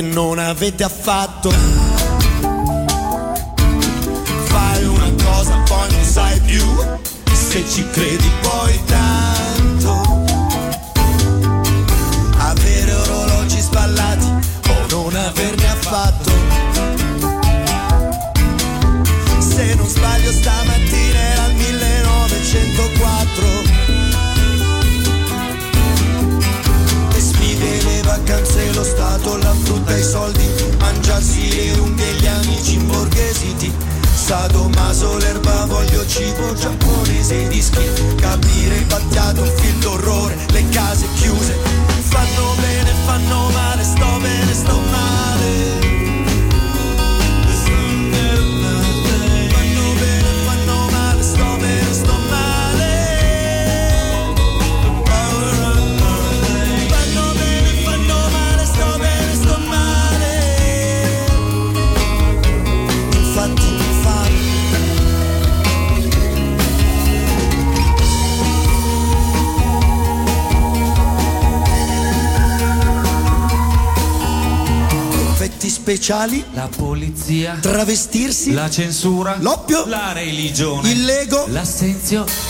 Che non avete affatto. Fai una cosa, poi non sai più se ci credi poi tanto. Avere orologi sballati o non averne affatto. Se non sbaglio stamattina era il 1904. La frutta, i soldi, mangiarsi le unghie, gli amici imborghesiti. Sadomaso, l'erba, voglio cibo giapponese, i dischi, capire il battiato, un film d'orrore, le case chiuse. Fanno bene, speciali, La polizia, travestirsi, la censura, l'oppio, la religione, il lego. l'assenzio.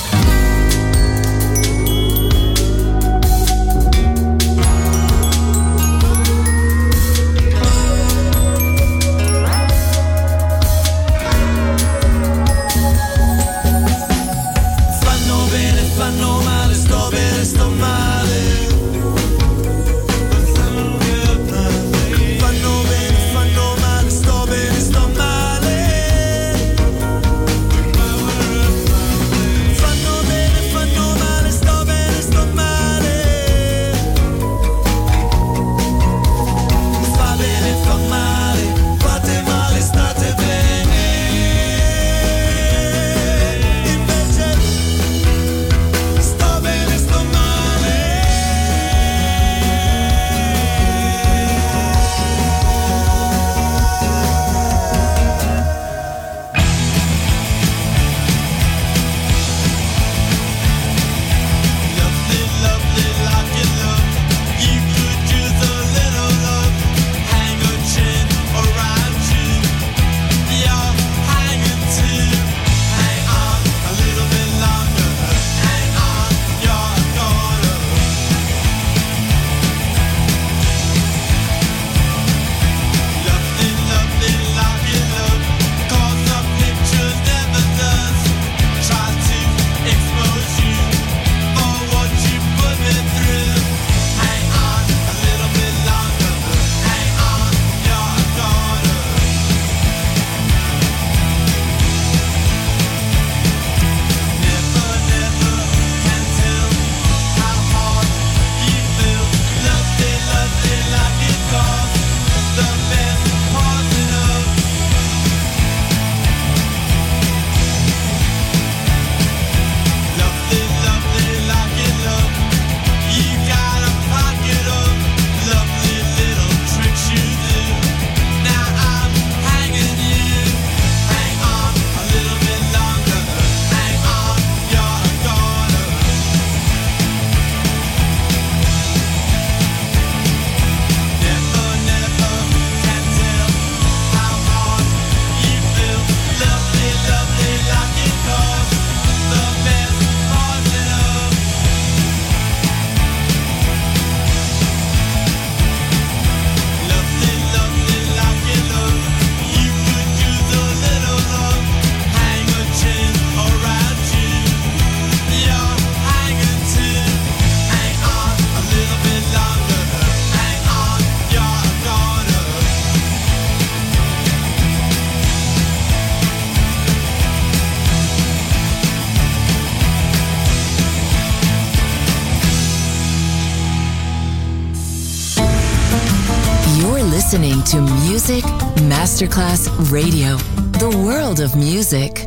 Music Masterclass Radio, the world of music.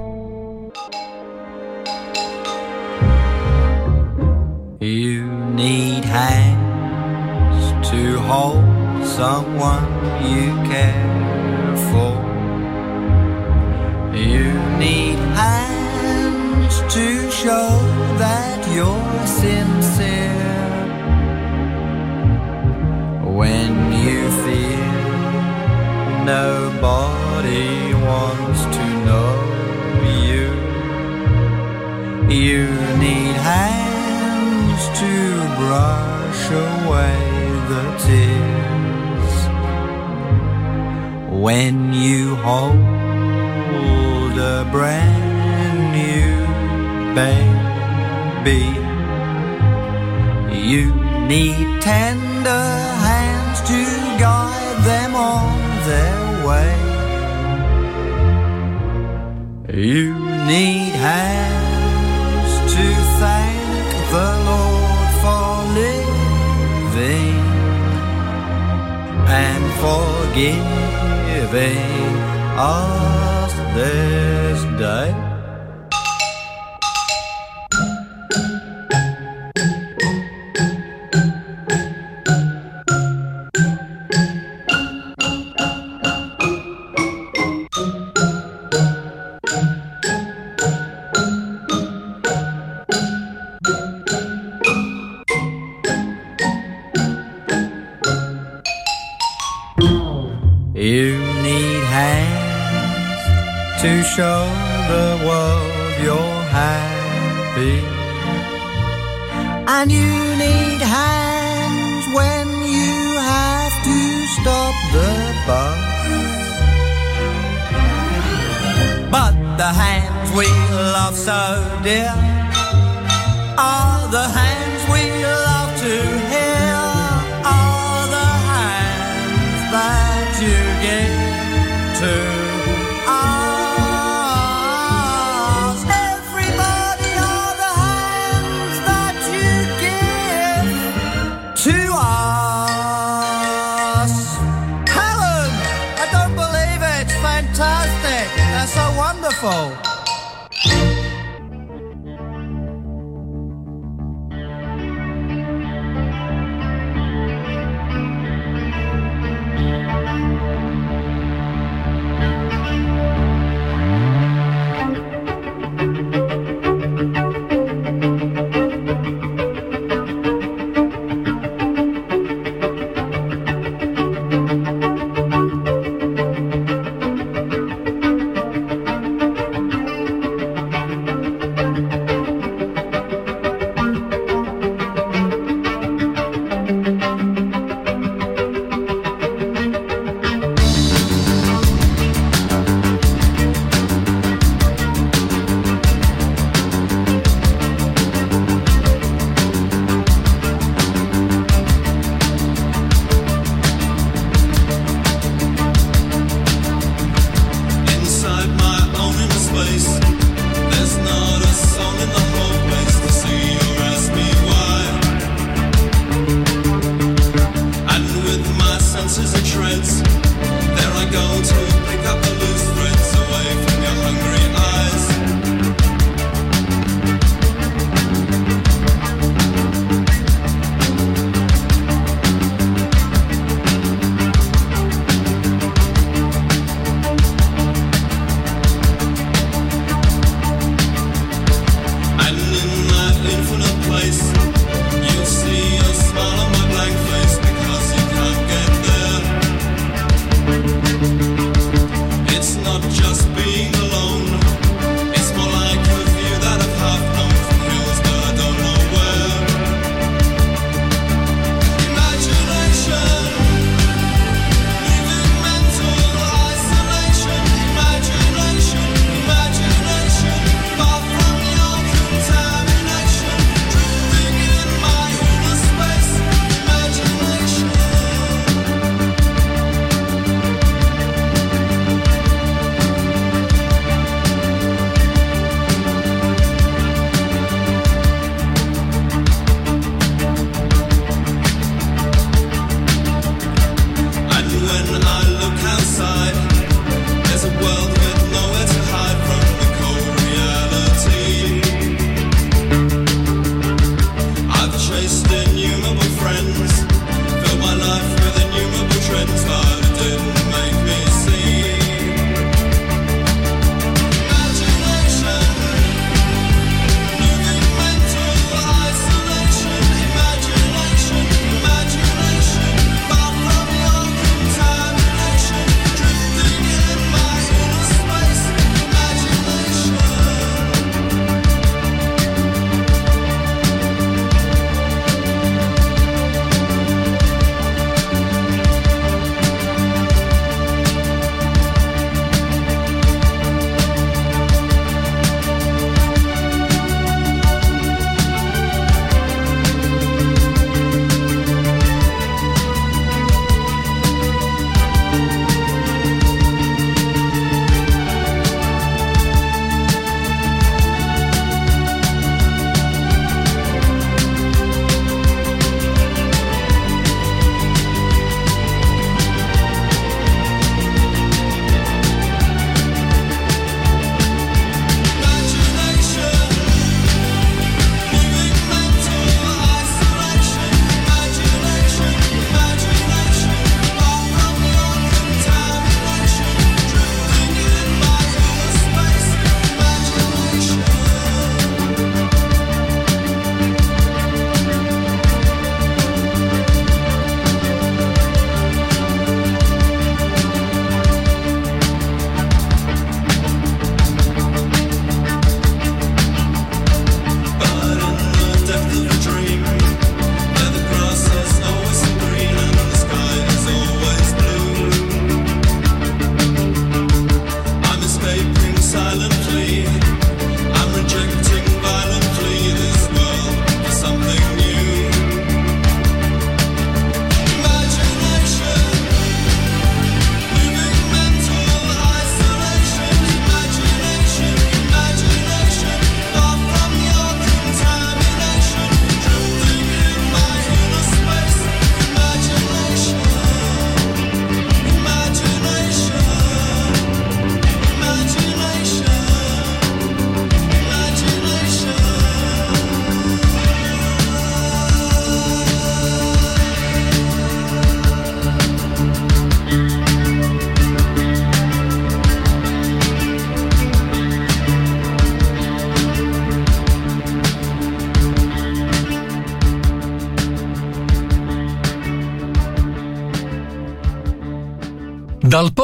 You need hands to hold someone you care for. You need hands to show nobody wants to know you, you need hands to brush away the tears. When you hold a brand new baby, you need tender their way. You need hands to thank the Lord for living and forgiving us this day.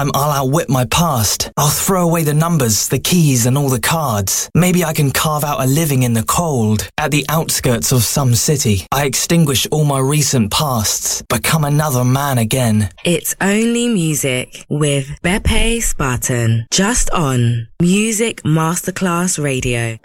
time I'll outwit my past. I'll throw away the numbers, the keys, and all the cards. Maybe I can carve out a living in the cold, at the outskirts of some city. I extinguish all my recent pasts, become another man again. It's only music with Beppe Spatten, just on Music Masterclass Radio.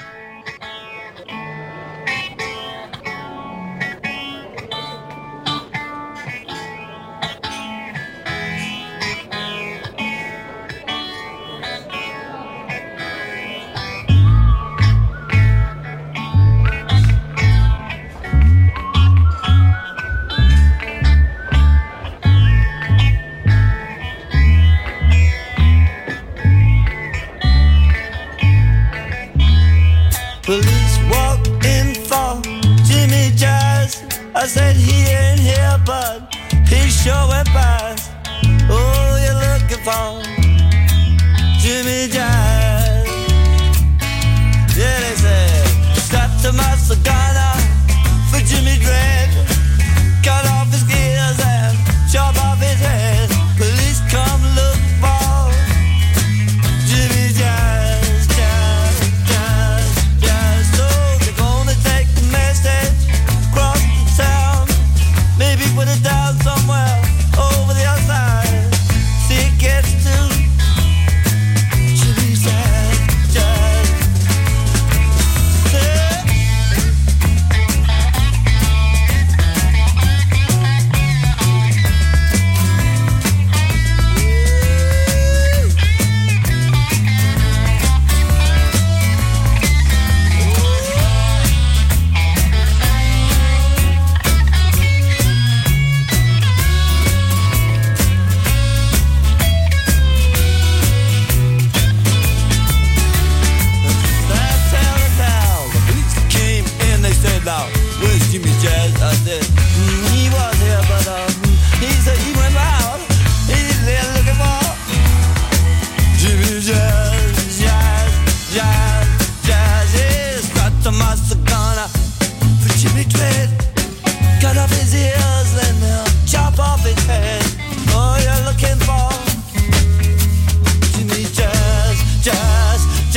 Police walk in for Jimmy Jazz. I said he ain't here, but he sure went fast.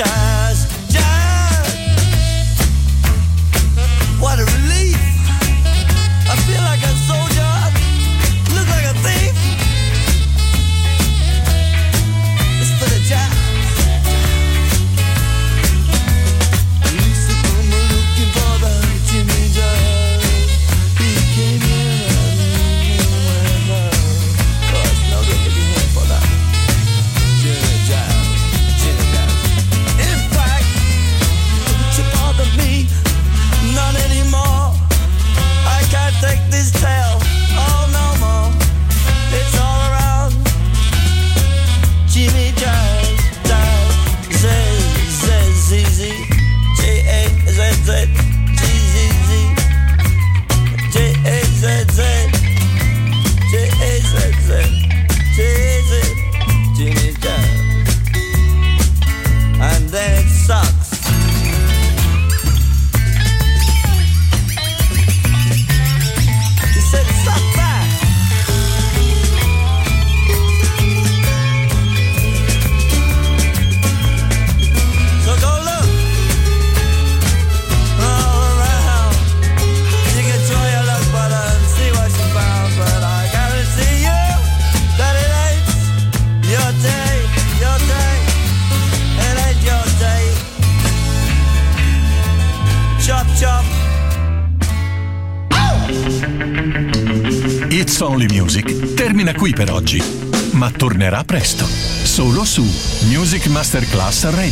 time. Monterrey.